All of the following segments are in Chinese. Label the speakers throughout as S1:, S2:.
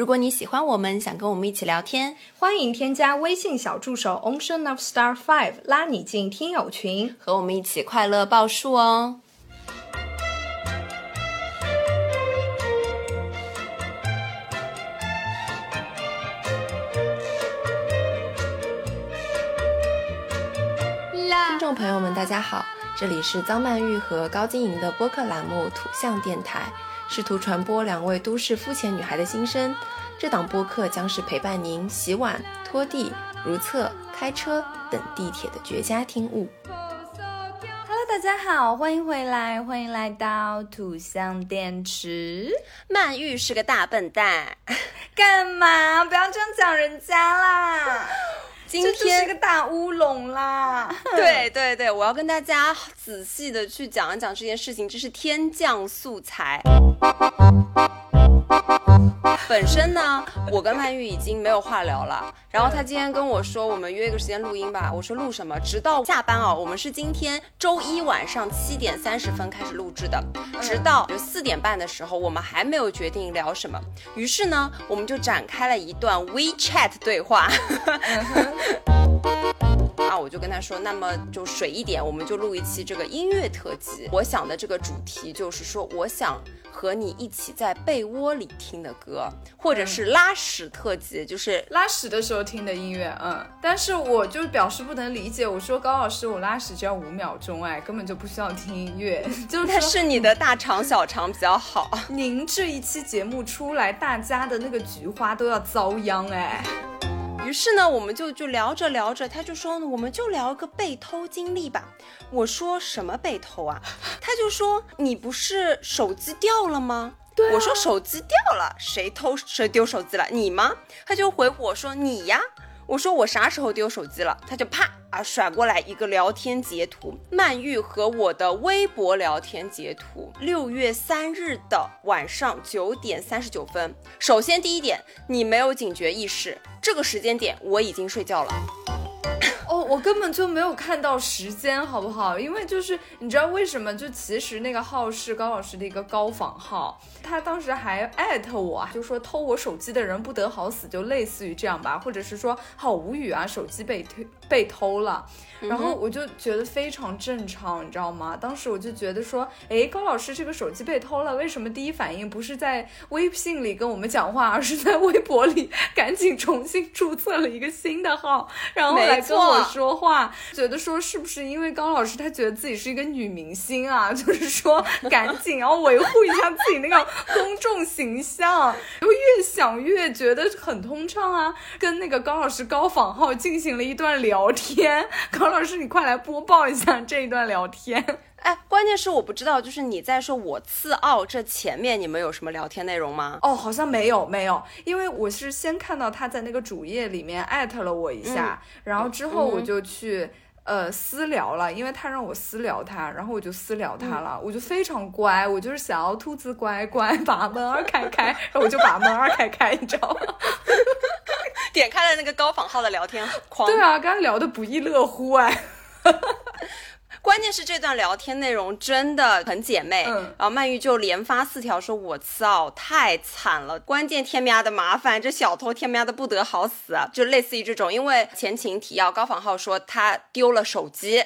S1: 如果你喜欢我们，想跟我们一起聊天，
S2: 欢迎添加微信小助手 Ocean of Star Five，拉你进听友群，
S1: 和我们一起快乐报数哦。听众朋友们，大家好，这里是张曼玉和高晶莹的播客栏目《土象电台》。试图传播两位都市肤浅女孩的心声。这档播客将是陪伴您洗碗、拖地、如厕、开车等地铁的绝佳听物。
S2: Hello，大家好，欢迎回来，欢迎来到土象电池。
S1: 曼玉是个大笨蛋，
S2: 干嘛？不要这样讲人家啦！
S1: 今天
S2: 是个大乌龙啦！
S1: 对对对，我要跟大家仔细的去讲一讲这件事情，这是天降素材。本身呢，我跟曼玉已经没有话聊了。然后他今天跟我说，我们约一个时间录音吧。我说录什么？直到下班哦。我们是今天周一晚上七点三十分开始录制的，直到就四点半的时候，我们还没有决定聊什么。于是呢，我们就展开了一段 WeChat 对话。啊，我就跟他说，那么就水一点，我们就录一期这个音乐特辑。我想的这个主题就是说，我想和你一起在被窝里听的歌，或者是拉屎特辑，就是
S2: 拉屎的时候听的音乐。嗯，但是我就表示不能理解，我说高老师，我拉屎只要五秒钟，哎，根本就不需要听音乐。就是
S1: 是你的大肠小肠比较好。
S2: 您这一期节目出来，大家的那个菊花都要遭殃，哎。
S1: 于是呢，我们就就聊着聊着，他就说呢，我们就聊个被偷经历吧。我说什么被偷啊？他就说你不是手机掉了吗？
S2: 对，
S1: 我说手机掉了，谁偷谁丢手机了？你吗？他就回我说你呀。我说我啥时候丢手机了？他就啪啊甩过来一个聊天截图，曼玉和我的微博聊天截图，六月三日的晚上九点三十九分。首先第一点，你没有警觉意识，这个时间点我已经睡觉了。
S2: 哦，我根本就没有看到时间，好不好？因为就是你知道为什么？就其实那个号是高老师的一个高仿号，他当时还艾特我，就说偷我手机的人不得好死，就类似于这样吧，或者是说好无语啊，手机被偷被偷了。然后我就觉得非常正常，你知道吗？当时我就觉得说，哎，高老师这个手机被偷了，为什么第一反应不是在微信里跟我们讲话，而是在微博里 赶紧重新注册了一个新的号，然后来跟我说说话？觉得说是不是因为高老师他觉得自己是一个女明星啊？就是说赶紧要维护一下自己那个公众形象。然后越想越觉得很通畅啊，跟那个高老师高仿号进行了一段聊天，高。老师，你快来播报一下这一段聊天。
S1: 哎，关键是我不知道，就是你在说我次奥这前面，你们有什么聊天内容吗？
S2: 哦，好像没有，没有，因为我是先看到他在那个主页里面艾特了我一下，然后之后我就去呃私聊了，因为他让我私聊他，然后我就私聊他了，我就非常乖，我就是想要兔子乖乖把门儿开开，然后我就把门儿开开，你知道吗？
S1: 点开了那个高仿号的聊天框，
S2: 对啊，刚刚聊的不亦乐乎哎。
S1: 关键是这段聊天内容真的很姐妹，然后曼玉就连发四条说：“我操，太惨了！关键天喵的麻烦，这小偷天喵的不得好死，就类似于这种。因为前情提要，高仿号说他丢了手机。”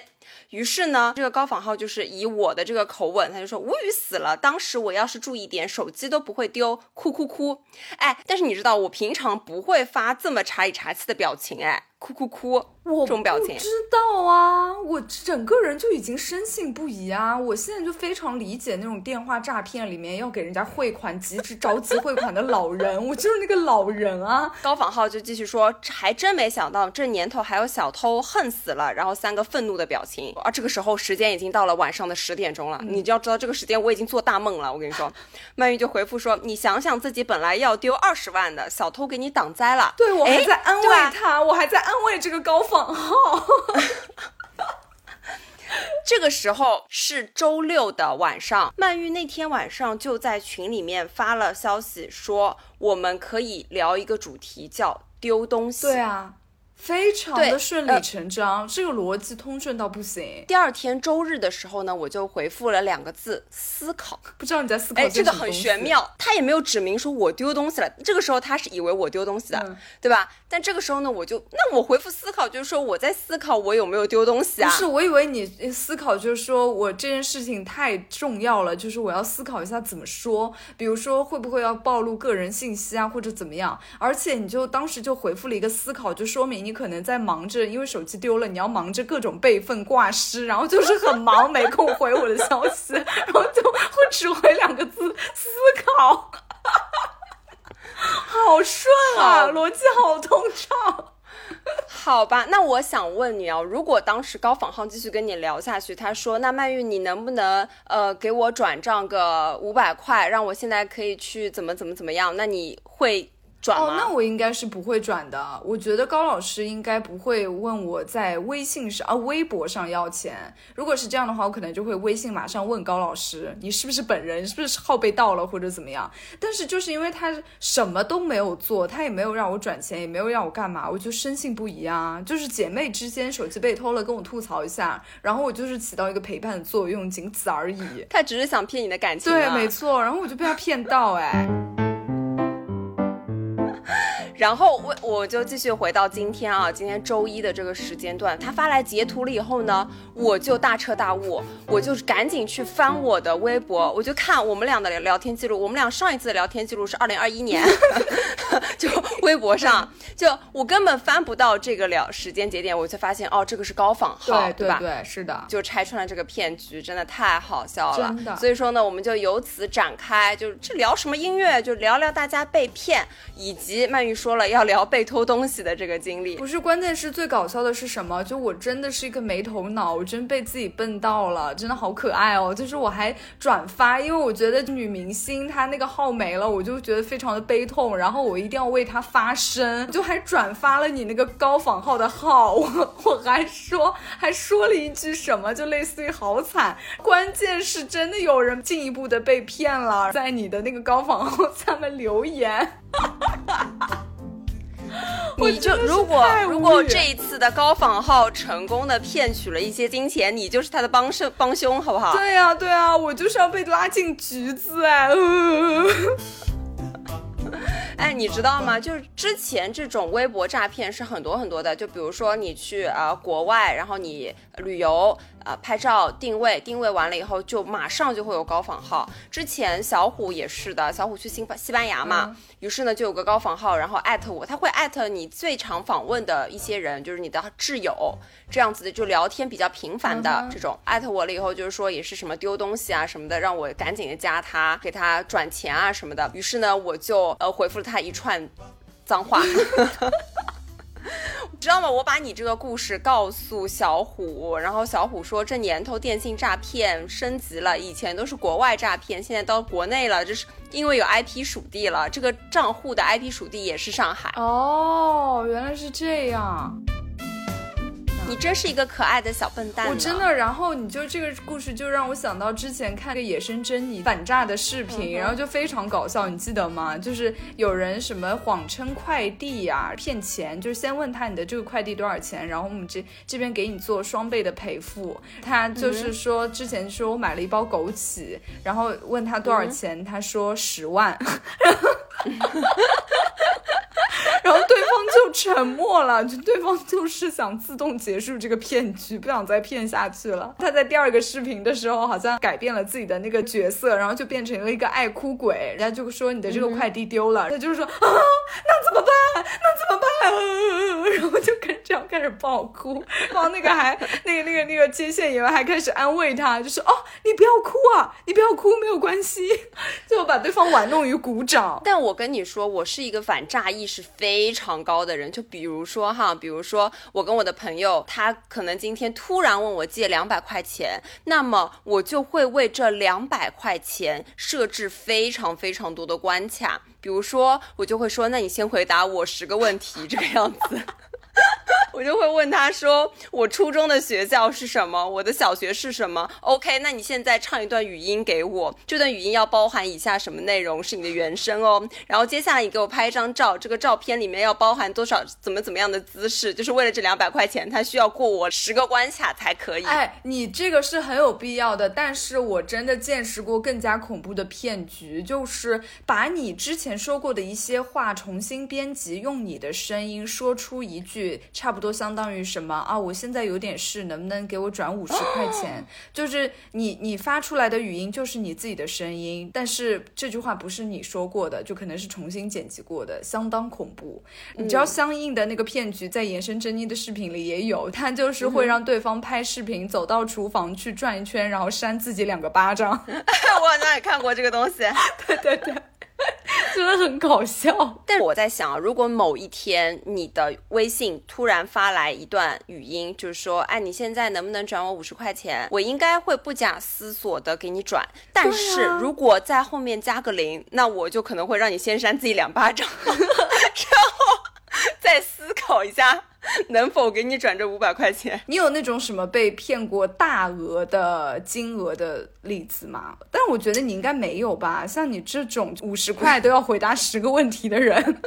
S1: 于是呢，这个高仿号就是以我的这个口吻，他就说无语死了。当时我要是注意点，手机都不会丢，哭哭哭。哎，但是你知道我平常不会发这么茶里茶气的表情，哎，哭哭哭。
S2: 我
S1: 这种表情，
S2: 知道啊，我整个人就已经深信不疑啊！我现在就非常理解那种电话诈骗里面要给人家汇款、急着着急汇款的老人，我就是那个老人啊！
S1: 高仿号就继续说，还真没想到这年头还有小偷，恨死了！然后三个愤怒的表情啊！这个时候时间已经到了晚上的十点钟了，你就要知道这个时间我已经做大梦了。我跟你说，曼玉就回复说，你想想自己本来要丢二十万的，小偷给你挡灾了。
S2: 对我还在安慰他，我还在安慰这个高仿。仿号，
S1: 这个时候是周六的晚上，曼玉那天晚上就在群里面发了消息，说我们可以聊一个主题，叫丢东西。
S2: 对啊，非常的顺理成章，这个逻辑通顺到不行。
S1: 第二天周日的时候呢，我就回复了两个字：思考。
S2: 不知道你在思考
S1: 哎，这个很玄妙，他也没有指明说我丢东西了。这个时候他是以为我丢东西的，对吧？但这个时候呢，我就那我回复思考，就是说我在思考我有没有丢东西啊？
S2: 不是，我以为你思考就是说我这件事情太重要了，就是我要思考一下怎么说，比如说会不会要暴露个人信息啊，或者怎么样？而且你就当时就回复了一个思考，就说明你。可能在忙着，因为手机丢了，你要忙着各种备份挂失，然后就是很忙，没空回我的消息，然后就会只回两个字思考，好顺啊，逻辑好通畅。
S1: 好吧，那我想问你啊，如果当时高仿浩继续跟你聊下去，他说那曼玉你能不能呃给我转账个五百块，让我现在可以去怎么怎么怎么样？那你会？
S2: 哦，那我应该是不会转的。我觉得高老师应该不会问我在微信上啊、微博上要钱。如果是这样的话，我可能就会微信马上问高老师，你是不是本人，是不是号被盗了或者怎么样？但是就是因为他什么都没有做，他也没有让我转钱，也没有让我干嘛，我就深信不疑啊。就是姐妹之间手机被偷了，跟我吐槽一下，然后我就是起到一个陪伴的作用，仅此而已。
S1: 他只是想骗你的感情。
S2: 对，没错。然后我就被他骗到，哎。
S1: 然后我我就继续回到今天啊，今天周一的这个时间段，他发来截图了以后呢，我就大彻大悟，我就赶紧去翻我的微博，我就看我们俩的聊聊天记录，我们俩上一次的聊天记录是二零二一年，就微博上，就我根本翻不到这个聊时间节点，我就发现哦，这个是高仿号，
S2: 对
S1: 吧？
S2: 对，是的，
S1: 就拆穿了这个骗局，真的太好笑了。所以说呢，我们就由此展开，就这聊什么音乐，就聊聊大家被骗，以及曼玉说。了要聊被偷东西的这个经历，
S2: 不是关键是最搞笑的是什么？就我真的是一个没头脑，我真被自己笨到了，真的好可爱哦！就是我还转发，因为我觉得女明星她那个号没了，我就觉得非常的悲痛，然后我一定要为她发声，就还转发了你那个高仿号的号，我我还说还说了一句什么，就类似于好惨，关键是真的有人进一步的被骗了，在你的那个高仿号下面留言。
S1: 你就如果如果这一次的高仿号成功的骗取了一些金钱，你就是他的帮凶帮凶，好不好？
S2: 对呀对呀，我就是要被拉进局子哎。
S1: 哎，你知道吗？就是之前这种微博诈骗是很多很多的，就比如说你去啊国外，然后你旅游。啊，拍照定位，定位完了以后就马上就会有高仿号。之前小虎也是的，小虎去新西班牙嘛，于是呢就有个高仿号，然后艾特我，他会艾特你最常访问的一些人，就是你的挚友，这样子的就聊天比较频繁的这种，艾特我了以后就是说也是什么丢东西啊什么的，让我赶紧的加他，给他转钱啊什么的。于是呢我就呃回复了他一串脏话。知道吗？我把你这个故事告诉小虎，然后小虎说这年头电信诈骗升级了，以前都是国外诈骗，现在到国内了，就是因为有 IP 属地了，这个账户的 IP 属地也是上海。
S2: 哦，原来是这样。
S1: 你真是一个可爱的小笨蛋！
S2: 我真的，然后你就这个故事就让我想到之前看个野生珍妮反诈的视频，然后就非常搞笑，你记得吗？就是有人什么谎称快递呀骗钱，就是先问他你的这个快递多少钱，然后我们这这边给你做双倍的赔付。他就是说之前说我买了一包枸杞，然后问他多少钱，他说十万。然后对方就沉默了，就对方就是想自动结束这个骗局，不想再骗下去了。他在第二个视频的时候，好像改变了自己的那个角色，然后就变成了一个爱哭鬼。人家就说你的这个快递丢了，他就是说啊，那怎么办？那怎么办？然后开始爆哭。然后那个还那个那个那个接线员还开始安慰他，就说哦，你不要哭啊，你不要哭，没有关系，就把对方玩弄于股掌。
S1: 但我跟你说，我是一个反诈意识。非常高的人，就比如说哈，比如说我跟我的朋友，他可能今天突然问我借两百块钱，那么我就会为这两百块钱设置非常非常多的关卡，比如说我就会说，那你先回答我十个问题，这个样子。我就会问他说：“我初中的学校是什么？我的小学是什么？”OK，那你现在唱一段语音给我，这段语音要包含以下什么内容？是你的原声哦。然后接下来你给我拍一张照，这个照片里面要包含多少怎么怎么样的姿势？就是为了这两百块钱，他需要过我十个关卡才可以。
S2: 哎，你这个是很有必要的，但是我真的见识过更加恐怖的骗局，就是把你之前说过的一些话重新编辑，用你的声音说出一句差不多。相当于什么啊？我现在有点事，能不能给我转五十块钱？就是你你发出来的语音就是你自己的声音，但是这句话不是你说过的，就可能是重新剪辑过的，相当恐怖。你知道相应的那个骗局在《延伸珍妮》的视频里也有，他就是会让对方拍视频走到厨房去转一圈，然后扇自己两个巴掌。
S1: 我好像也看过这个东西，
S2: 对 对对。真的很搞笑，
S1: 但是我在想啊，如果某一天你的微信突然发来一段语音，就是说，哎，你现在能不能转我五十块钱？我应该会不假思索的给你转。但是如果在后面加个零，那我就可能会让你先扇自己两巴掌，然后 再思考一下。能否给你转这五百块钱？
S2: 你有那种什么被骗过大额的金额的例子吗？但我觉得你应该没有吧？像你这种五十块都要回答十个问题的人。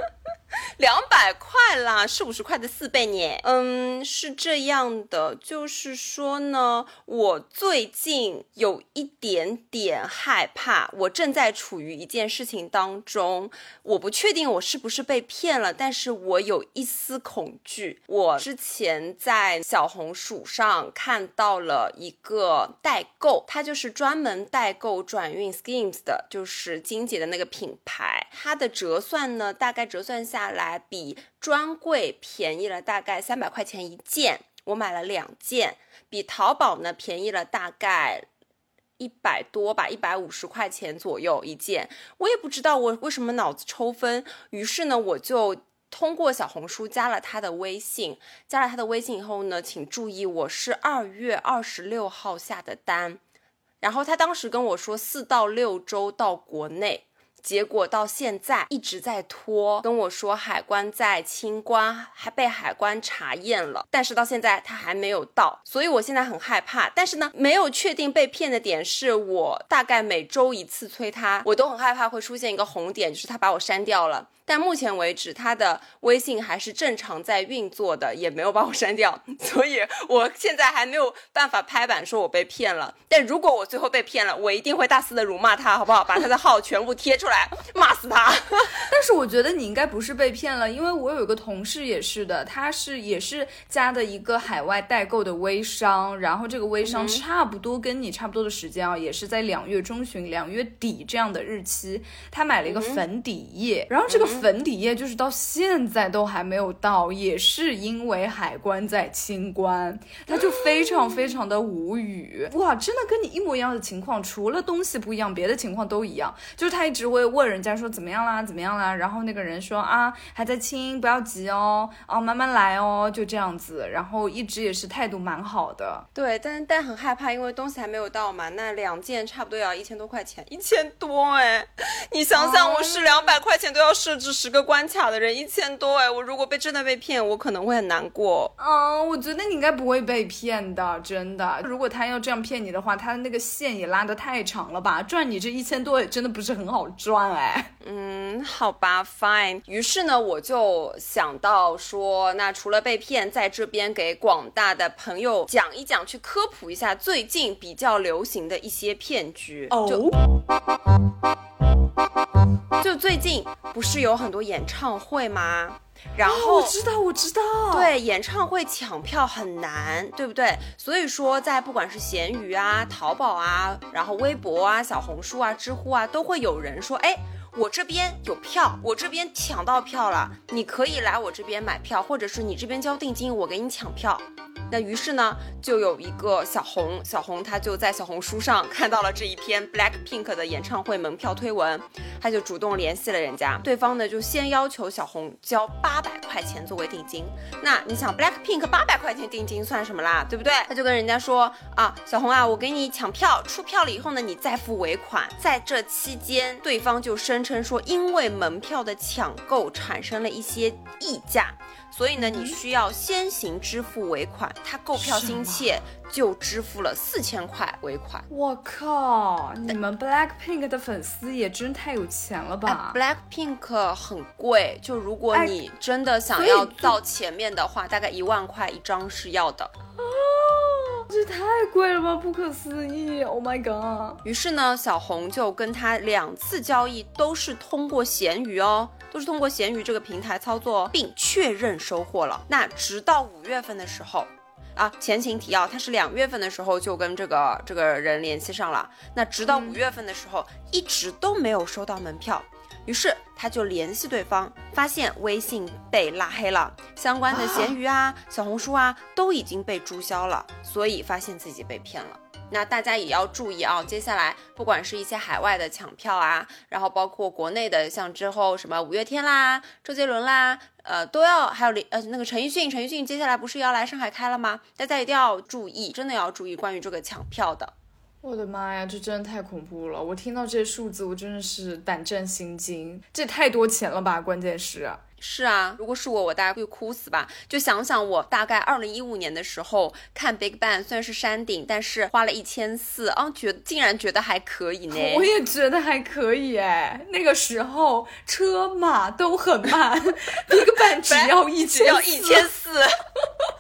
S1: 两百块啦，是五十块的四倍呢。嗯，是这样的，就是说呢，我最近有一点点害怕，我正在处于一件事情当中，我不确定我是不是被骗了，但是我有一丝恐惧。我之前在小红书上看到了一个代购，他就是专门代购转运 schemes 的，就是金姐的那个品牌，它的折算呢，大概折算下。来比专柜便宜了大概三百块钱一件，我买了两件，比淘宝呢便宜了大概一百多吧，一百五十块钱左右一件。我也不知道我为什么脑子抽风，于是呢我就通过小红书加了他的微信，加了他的微信以后呢，请注意我是二月二十六号下的单，然后他当时跟我说四到六周到国内。结果到现在一直在拖，跟我说海关在清关，还被海关查验了，但是到现在他还没有到，所以我现在很害怕。但是呢，没有确定被骗的点是我大概每周一次催他，我都很害怕会出现一个红点，就是他把我删掉了。但目前为止，他的微信还是正常在运作的，也没有把我删掉，所以我现在还没有办法拍板说我被骗了。但如果我最后被骗了，我一定会大肆的辱骂他，好不好？把他的号全部贴出来，骂死他。
S2: 但是我觉得你应该不是被骗了，因为我有一个同事也是的，他是也是加的一个海外代购的微商，然后这个微商差不多跟你差不多的时间啊，也是在两月中旬、两月底这样的日期，他买了一个粉底液，然后这个。粉底液就是到现在都还没有到，也是因为海关在清关，他就非常非常的无语。哇，真的跟你一模一样的情况，除了东西不一样，别的情况都一样。就是他一直会问人家说怎么样啦，怎么样啦，然后那个人说啊还在清，不要急哦，哦慢慢来哦，就这样子。然后一直也是态度蛮好的。
S1: 对，但但很害怕，因为东西还没有到嘛。那两件差不多要一千多块钱，一千多哎，你想想我是两百块钱都要设置。十个关卡的人一千多哎，我如果被真的被骗，我可能会很难过。
S2: 嗯，我觉得你应该不会被骗的，真的。如果他要这样骗你的话，他的那个线也拉得太长了吧？赚你这一千多也真的不是很好赚哎。
S1: 嗯，好吧，fine。于是呢，我就想到说，那除了被骗，在这边给广大的朋友讲一讲，去科普一下最近比较流行的一些骗局。
S2: 哦。
S1: 就最近不是有很多演唱会吗？然后
S2: 我知道，我知道，
S1: 对，演唱会抢票很难，对不对？所以说，在不管是闲鱼啊、淘宝啊、然后微博啊、小红书啊、知乎啊，都会有人说，哎，我这边有票，我这边抢到票了，你可以来我这边买票，或者是你这边交定金，我给你抢票。那于是呢，就有一个小红，小红她就在小红书上 看到了这一篇 Black Pink 的演唱会门票推文，她就主动联系了人家，对方呢就先要求小红交八百块钱作为定金。那你想 Black Pink 八百块钱定金算什么啦，对不对？他就跟人家说啊，小红啊，我给你抢票，出票了以后呢，你再付尾款。在这期间，对方就声称说，因为门票的抢购产生了一些溢价。所以呢，你需要先行支付尾款。他购票心切，就支付了四千块尾款。
S2: 我靠，你们 Black Pink 的粉丝也真太有钱了吧
S1: ？Black Pink 很贵，就如果你真的想要到前面的话，大概一万块一张是要的。
S2: 这太贵了吧，不可思议！Oh my god！
S1: 于是呢，小红就跟他两次交易都是通过闲鱼哦，都是通过闲鱼这个平台操作，并确认收货了。那直到五月份的时候，啊，前情提要，他是两月份的时候就跟这个这个人联系上了。那直到五月份的时候，一直都没有收到门票。于是他就联系对方，发现微信被拉黑了，相关的闲鱼啊、小红书啊都已经被注销了，所以发现自己被骗了。那大家也要注意啊，接下来不管是一些海外的抢票啊，然后包括国内的，像之后什么五月天啦、周杰伦啦，呃，都要还有呃那个陈奕迅，陈奕迅接下来不是要来上海开了吗？大家一定要注意，真的要注意关于这个抢票的。
S2: 我的妈呀，这真的太恐怖了！我听到这些数字，我真的是胆战心惊。这也太多钱了吧？关键是，
S1: 是啊，如果是我，我大概会哭死吧。就想想我大概二零一五年的时候看 Big Bang，虽然是山顶，但是花了一千四啊，觉竟然觉得还可以呢。
S2: 我也觉得还可以哎，那个时候车马都很慢，Big Bang 只要一
S1: 千，只要一千四。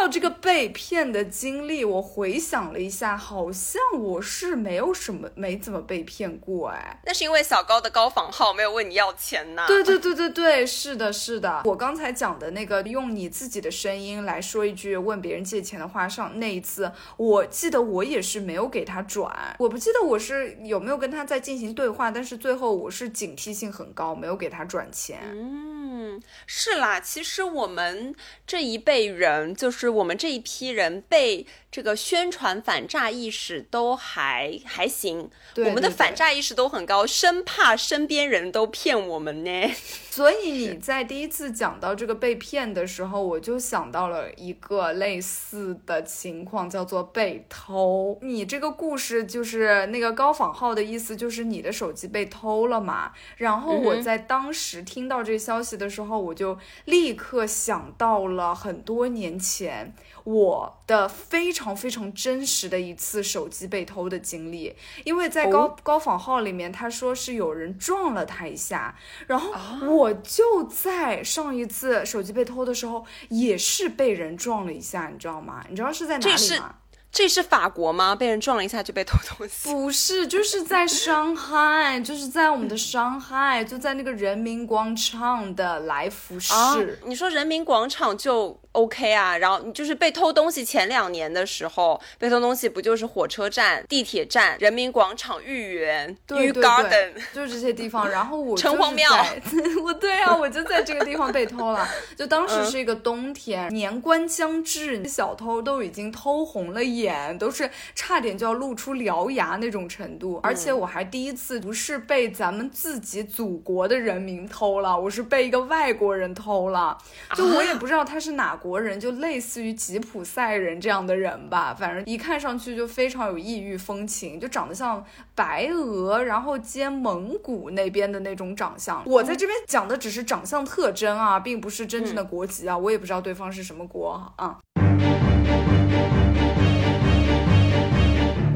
S2: 到这个被骗的经历，我回想了一下，好像我是没有什么没怎么被骗过哎。
S1: 那是因为小高的高仿号没有问你要钱呐。
S2: 对对对对对，是的，是的。我刚才讲的那个用你自己的声音来说一句问别人借钱的话，上那一次，我记得我也是没有给他转，我不记得我是有没有跟他在进行对话，但是最后我是警惕性很高，没有给他转钱。
S1: 嗯，是啦，其实我们这一辈人。人就是我们这一批人被这个宣传反诈意识都还还行，我们的反诈意识都很高，生怕身边人都骗我们呢。
S2: 所以你在第一次讲到这个被骗的时候，我就想到了一个类似的情况，叫做被偷。你这个故事就是那个高仿号的意思，就是你的手机被偷了嘛？然后我在当时听到这个消息的时候，我就立刻想到了很多。年前，我的非常非常真实的一次手机被偷的经历，因为在高高仿号里面，他说是有人撞了他一下，然后我就在上一次手机被偷的时候，也是被人撞了一下，你知道吗？你知道是在哪里吗？
S1: 这是法国吗？被人撞了一下就被偷东西？
S2: 不是，就是在上海，就是在我们的上海，就在那个人民广场的来福士。
S1: 你说人民广场就。OK 啊，然后你就是被偷东西。前两年的时候，被偷东西不就是火车站、地铁站、人民广场、豫园、
S2: 豫
S1: Garden，
S2: 就是这些地方。然后我
S1: 城隍庙，
S2: 我对啊，我就在这个地方被偷了。就当时是一个冬天，年关将至，小偷都已经偷红了眼，都是差点就要露出獠牙那种程度。而且我还第一次不是被咱们自己祖国的人民偷了，我是被一个外国人偷了。就我也不知道他是哪。国人就类似于吉普赛人这样的人吧，反正一看上去就非常有异域风情，就长得像白俄，然后兼蒙古那边的那种长相。我在这边讲的只是长相特征啊，并不是真正的国籍啊，我也不知道对方是什么国啊。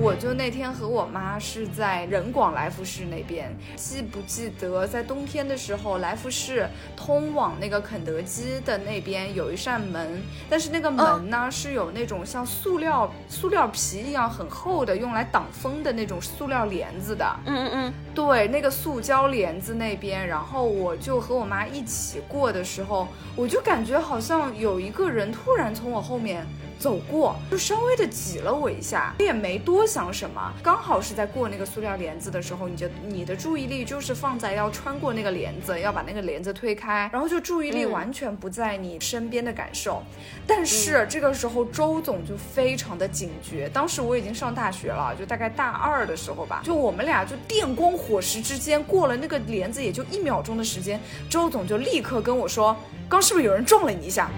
S2: 我就那天和我妈是在人广来福士那边，记不记得在冬天的时候，来福士通往那个肯德基的那边有一扇门，但是那个门呢是有那种像塑料塑料皮一样很厚的，用来挡风的那种塑料帘子的。
S1: 嗯嗯嗯，
S2: 对，那个塑胶帘子那边，然后我就和我妈一起过的时候，我就感觉好像有一个人突然从我后面。走过，就稍微的挤了我一下，也没多想什么。刚好是在过那个塑料帘子的时候，你就你的注意力就是放在要穿过那个帘子，要把那个帘子推开，然后就注意力完全不在你身边的感受。但是这个时候周总就非常的警觉，当时我已经上大学了，就大概大二的时候吧，就我们俩就电光火石之间过了那个帘子，也就一秒钟的时间，周总就立刻跟我说：“刚是不是有人撞了你一下？”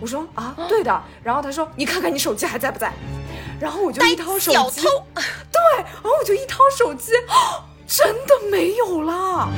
S2: 我说啊，对的。然后他说，你看看你手机还在不在？然后我就一掏手机，对，然后我就一掏手机，真的没有了。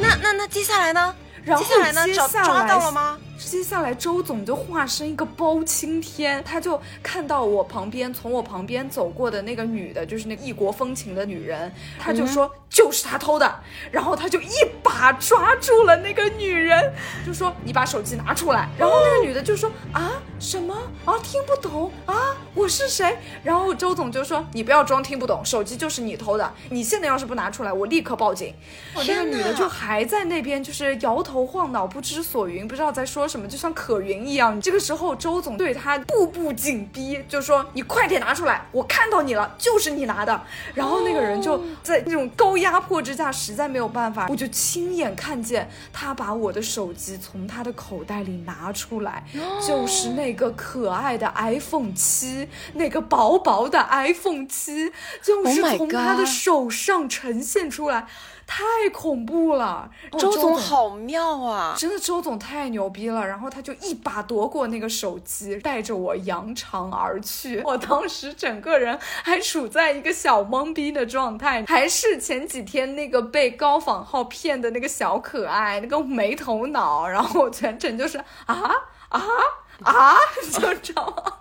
S1: 那那那接下来呢？
S2: 然后
S1: 接下来呢？找抓到了吗？
S2: 接下来，周总就化身一个包青天，他就看到我旁边，从我旁边走过的那个女的，就是那异国风情的女人，他就说就是他偷的，然后他就一把抓住了那个女人，就说你把手机拿出来，然后那个女的就说啊什么啊听不懂啊我是谁？然后周总就说你不要装听不懂，手机就是你偷的，你现在要是不拿出来，我立刻报警。那个女的就还在那边就是摇头晃脑，不知所云，不知道在说。什么就像可云一样，这个时候周总对她步步紧逼，就说你快点拿出来，我看到你了，就是你拿的。然后那个人就在那种高压迫之下，实在没有办法，我就亲眼看见他把我的手机从他的口袋里拿出来，就是那个可爱的 iPhone 七，那个薄薄的 iPhone 七，就是从他的手上呈现出来。太恐怖了，
S1: 周总好妙啊！
S2: 真的，周总太牛逼了。然后他就一把夺过那个手机，带着我扬长而去。我当时整个人还处在一个小懵逼的状态，还是前几天那个被高仿号骗的那个小可爱，那个没头脑。然后我全程就是啊啊啊，就知道吗？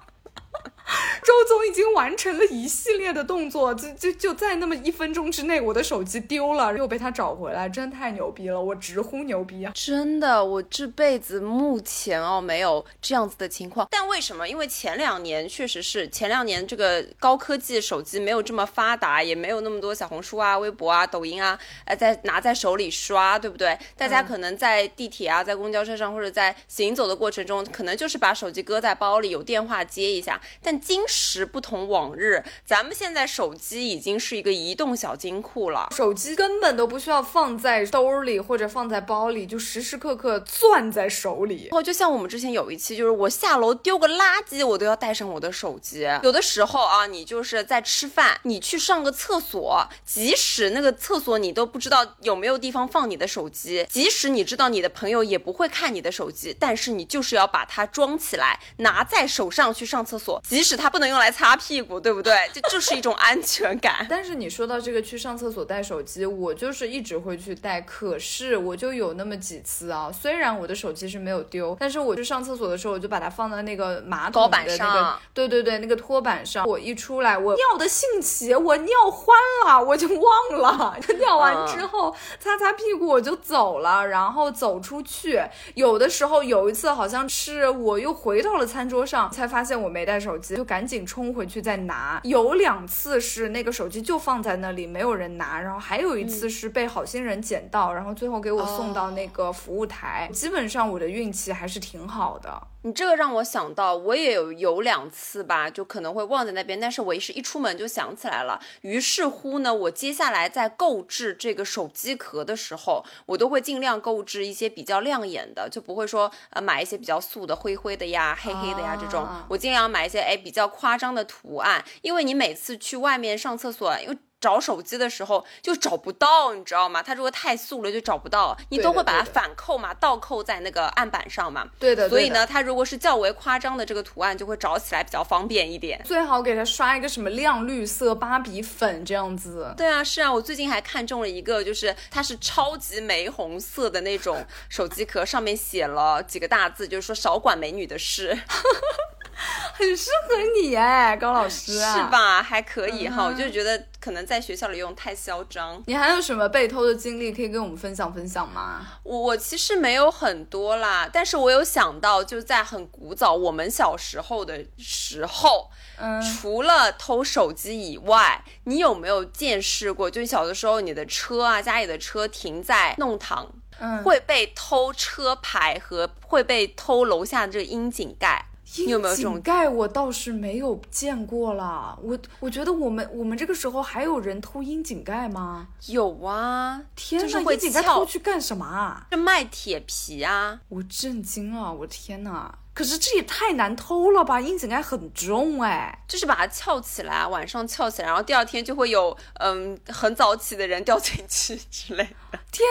S2: 周总已经完成了一系列的动作，就就就在那么一分钟之内，我的手机丢了，又被他找回来，真太牛逼了！我直呼牛逼啊！
S1: 真的，我这辈子目前哦没有这样子的情况。但为什么？因为前两年确实是前两年这个高科技手机没有这么发达，也没有那么多小红书啊、微博啊、抖音啊，呃，在拿在手里刷，对不对？大家可能在地铁啊、在公交车上或者在行走的过程中，可能就是把手机搁在包里，有电话接一下。但今时不同往日，咱们现在手机已经是一个移动小金库了，
S2: 手机根本都不需要放在兜里或者放在包里，就时时刻刻攥在手里。
S1: 然后，就像我们之前有一期，就是我下楼丢个垃圾，我都要带上我的手机。有的时候啊，你就是在吃饭，你去上个厕所，即使那个厕所你都不知道有没有地方放你的手机，即使你知道你的朋友也不会看你的手机，但是你就是要把它装起来，拿在手上去上厕所，即使它不能用来擦屁股，对不对？这就是一种安全感。
S2: 但是你说到这个去上厕所带手机，我就是一直会去带。可是我就有那么几次啊，虽然我的手机是没有丢，但是我去上厕所的时候，我就把它放在那个马桶的那个，对对对，那个拖板上。我一出来，我尿的兴起，我尿欢了，我就忘了。尿完之后，擦擦屁股我就走了，然后走出去。有的时候有一次，好像是我又回到了餐桌上，才发现我没带手机，就赶紧冲回去再拿。有两次是那个手机就放在那里，没有人拿，然后还有一次是被好心人捡到，然后最后给我送到那个服务台。基本上我的运气还是挺好的。
S1: 你这个让我想到，我也有有两次吧，就可能会忘在那边，但是我是一出门就想起来了。于是乎呢，我接下来在购置这个手机壳的时候，我都会尽量购置一些比较亮眼的，就不会说呃买一些比较素的灰灰的呀、黑黑的呀这种。我尽量买一些哎比较夸张的图案，因为你每次去外面上厕所，因为。找手机的时候就找不到，你知道吗？它如果太素了就找不到，你都会把它反扣嘛，倒扣在那个案板上嘛。
S2: 对的。
S1: 所以呢，它如果是较为夸张的这个图案，就会找起来比较方便一点。
S2: 最好给它刷一个什么亮绿色、芭比粉这样子。
S1: 对啊，是啊，我最近还看中了一个，就是它是超级玫红色的那种手机壳，上面写了几个大字，就是说少管美女的事。
S2: 很适合你哎，高老师，
S1: 是吧？还可以哈，我就觉得可能在学校里用太嚣张。
S2: 你还有什么被偷的经历可以跟我们分享分享吗？
S1: 我我其实没有很多啦，但是我有想到，就在很古早我们小时候的时候，嗯，除了偷手机以外，你有没有见识过？就小的时候，你的车啊，家里的车停在弄堂，嗯，会被偷车牌和会被偷楼下的这个窨井盖。你有没有这种？
S2: 井盖我倒是没有见过啦。我我觉得我们我们这个时候还有人偷阴井盖吗？
S1: 有啊，
S2: 天
S1: 哪！阴
S2: 井盖偷去干什么啊？
S1: 是卖铁皮啊！
S2: 我震惊了，我天哪！可是这也太难偷了吧！窨井盖很重哎，
S1: 就是把它翘起来，晚上翘起来，然后第二天就会有嗯很早起的人掉进去之类的。
S2: 天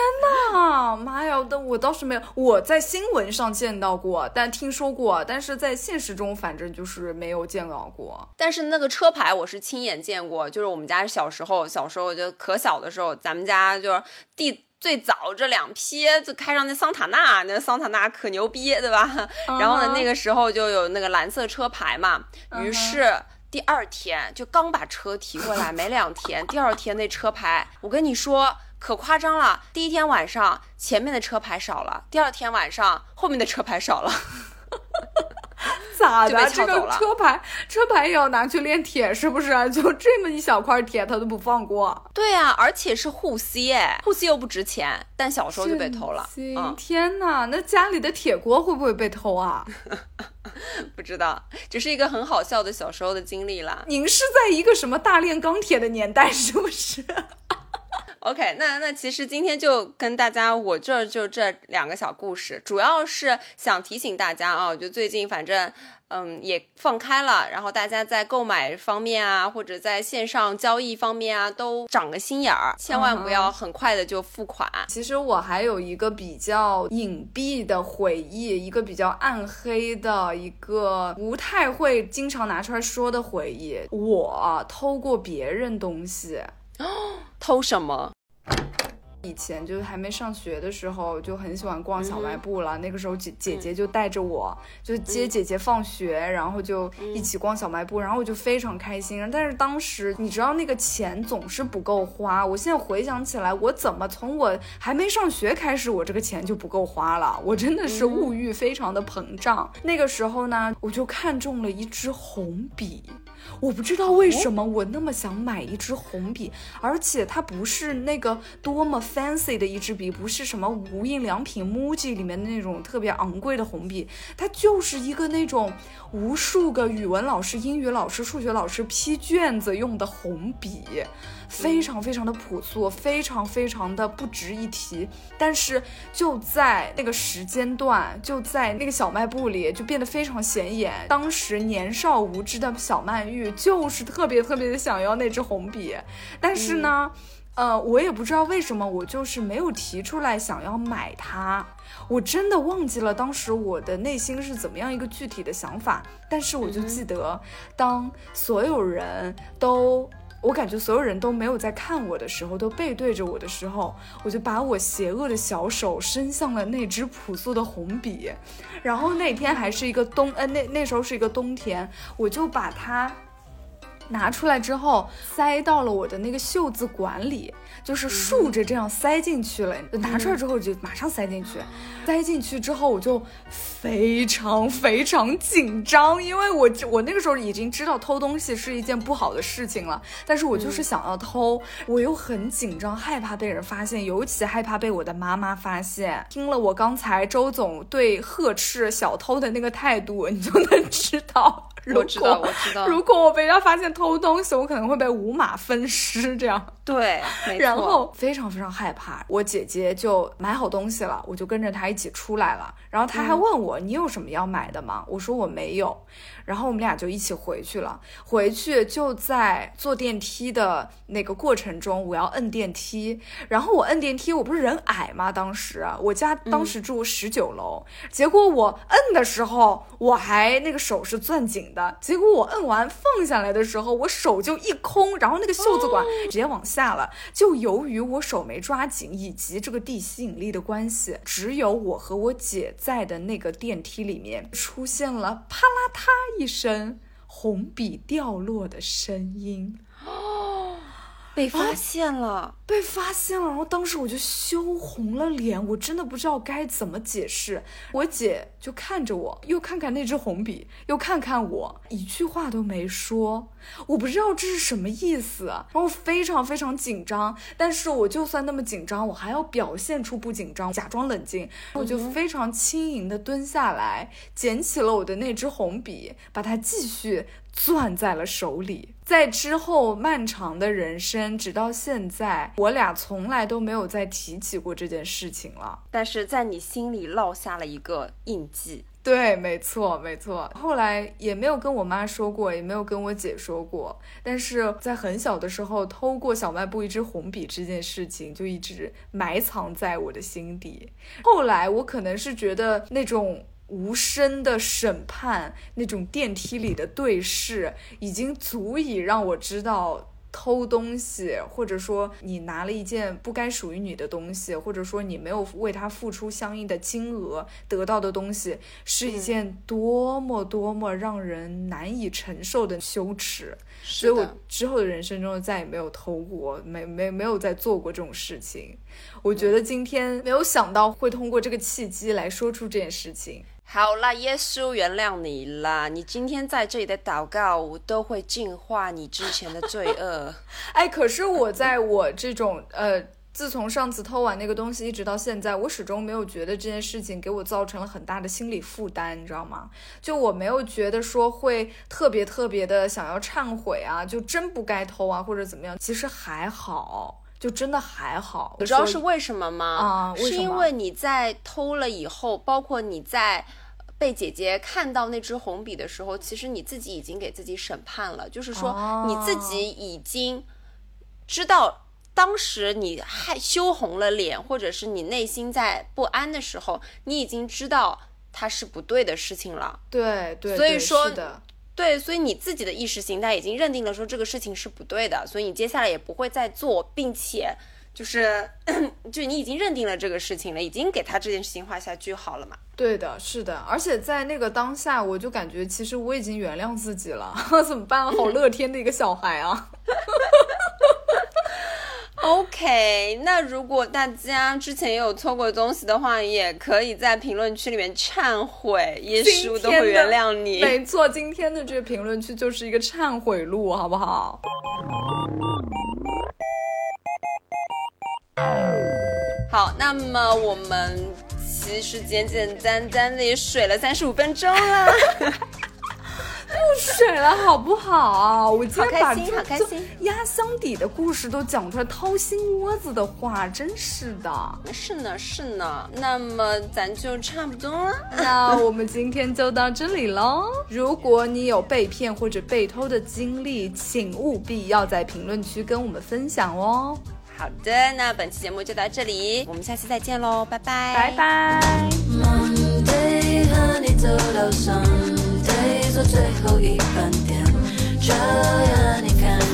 S2: 呐，妈呀！但我倒是没有，我在新闻上见到过，但听说过，但是在现实中反正就是没有见到过。
S1: 但是那个车牌我是亲眼见过，就是我们家小时候，小时候就可小的时候，咱们家就是地。最早这两批就开上那桑塔纳，那桑塔纳可牛逼，对吧？然后呢，那个时候就有那个蓝色车牌嘛。于是第二天就刚把车提过来，没两天，第二天那车牌，我跟你说可夸张了。第一天晚上前面的车牌少了，第二天晚上后面的车牌少了。
S2: 咋的？这个车牌车牌也要拿去炼铁，是不是？就这么一小块铁，他都不放过。
S1: 对呀，而且是护膝哎，护膝又不值钱，但小时候就被偷了。
S2: 天哪，那家里的铁锅会不会被偷啊？
S1: 不知道，只是一个很好笑的小时候的经历啦。
S2: 您是在一个什么大炼钢铁的年代，是不是
S1: ？OK，那那其实今天就跟大家，我这就这两个小故事，主要是想提醒大家啊，就最近反正嗯也放开了，然后大家在购买方面啊，或者在线上交易方面啊，都长个心眼儿，千万不要很快的就付款。
S2: 其实我还有一个比较隐蔽的回忆，一个比较暗黑的一个不太会经常拿出来说的回忆，我偷过别人东西。
S1: 偷什么？
S2: 以前就是还没上学的时候，就很喜欢逛小卖部了。那个时候姐姐姐就带着我，就接姐姐放学，然后就一起逛小卖部，然后我就非常开心。但是当时你知道那个钱总是不够花。我现在回想起来，我怎么从我还没上学开始，我这个钱就不够花了？我真的是物欲非常的膨胀。那个时候呢，我就看中了一支红笔。我不知道为什么我那么想买一支红笔，而且它不是那个多么 fancy 的一支笔，不是什么无印良品、MUJI 里面的那种特别昂贵的红笔，它就是一个那种无数个语文老师、英语老师、数学老师批卷子用的红笔。非常非常的朴素，非常非常的不值一提。但是就在那个时间段，就在那个小卖部里，就变得非常显眼。当时年少无知的小曼玉就是特别特别的想要那支红笔，但是呢，呃，我也不知道为什么，我就是没有提出来想要买它。我真的忘记了当时我的内心是怎么样一个具体的想法，但是我就记得，当所有人都。我感觉所有人都没有在看我的时候，都背对着我的时候，我就把我邪恶的小手伸向了那支朴素的红笔，然后那天还是一个冬，呃，那那时候是一个冬天，我就把它拿出来之后塞到了我的那个袖子管里。就是竖着这样塞进去了，拿出来之后就马上塞进去。塞进去之后，我就非常非常紧张，因为我我那个时候已经知道偷东西是一件不好的事情了，但是我就是想要偷，我又很紧张，害怕被人发现，尤其害怕被我的妈妈发现。听了我刚才周总对呵斥小偷的那个态度，你就能知道。
S1: 我知道，我知道。
S2: 如果我被人家发现偷东西，我可能会被五马分尸。这样
S1: 对，
S2: 然后非常非常害怕。我姐姐就买好东西了，我就跟着她一起出来了。然后他还问我：“你有什么要买的吗？”我说：“我没有。”然后我们俩就一起回去了。回去就在坐电梯的那个过程中，我要摁电梯。然后我摁电梯，我不是人矮吗？当时我家当时住十九楼，结果我摁的时候，我还那个手是攥紧的。结果我摁完放下来的时候，我手就一空，然后那个袖子管直接往下了。就由于我手没抓紧，以及这个地吸引力的关系，只有我和我姐在的那个电梯里面出现了啪啦嗒。一声红笔掉落的声音，
S1: 被发现了，
S2: 被发现了，然后当时我就羞红了脸，我真的不知道该怎么解释。我姐就看着我，又看看那支红笔，又看看我，一句话都没说。我不知道这是什么意思，然后非常非常紧张。但是我就算那么紧张，我还要表现出不紧张，假装冷静。我就非常轻盈的蹲下来，捡起了我的那支红笔，把它继续。攥在了手里，在之后漫长的人生，直到现在，我俩从来都没有再提起过这件事情了。
S1: 但是在你心里烙下了一个印记。
S2: 对，没错，没错。后来也没有跟我妈说过，也没有跟我姐说过。但是在很小的时候偷过小卖部一支红笔这件事情，就一直埋藏在我的心底。后来我可能是觉得那种。无声的审判，那种电梯里的对视，已经足以让我知道偷东西，或者说你拿了一件不该属于你的东西，或者说你没有为他付出相应的金额得到的东西，是一件多么多么让人难以承受的羞耻。所以我之后的人生中再也没有偷过，没没没有再做过这种事情。我觉得今天没有想到会通过这个契机来说出这件事情。
S1: 好啦，耶稣原谅你啦！你今天在这里的祷告我都会净化你之前的罪恶。
S2: 哎，可是我在我这种呃，自从上次偷完那个东西一直到现在，我始终没有觉得这件事情给我造成了很大的心理负担，你知道吗？就我没有觉得说会特别特别的想要忏悔啊，就真不该偷啊，或者怎么样？其实还好，就真的还好。
S1: 你知道是为什么吗？
S2: 啊，
S1: 是因为你在偷了以后，包括你在。被姐姐看到那支红笔的时候，其实你自己已经给自己审判了，就是说你自己已经知道，当时你害羞红了脸，或者是你内心在不安的时候，你已经知道它是不对的事情了。
S2: 对对，
S1: 所以说
S2: 的，
S1: 对，所以你自己的意识形态已经认定了说这个事情是不对的，所以你接下来也不会再做，并且。就是，就你已经认定了这个事情了，已经给他这件事情画下句号了嘛？
S2: 对的，是的，而且在那个当下，我就感觉其实我已经原谅自己了。怎么办？好乐天的一个小孩啊
S1: ！OK，那如果大家之前也有错过东西的话，也可以在评论区里面忏悔，耶稣都会原谅你。
S2: 没错，今天的这个评论区就是一个忏悔录，好不好？
S1: 好，那么我们其实简简单单的也水了三十五分钟了，
S2: 又 水了好不好？我今天把
S1: 这
S2: 压箱底的故事都讲出来，掏心窝子的话，真是的。
S1: 是呢，是呢。那么咱就差不多了。
S2: 那我们今天就到这里喽。如果你有被骗或者被偷的经历，请务必要在评论区跟我们分享哦。
S1: 好的，那本期节目就到这里，我们下期再见喽，拜拜，
S2: 拜拜。做最后一班电，这样你看。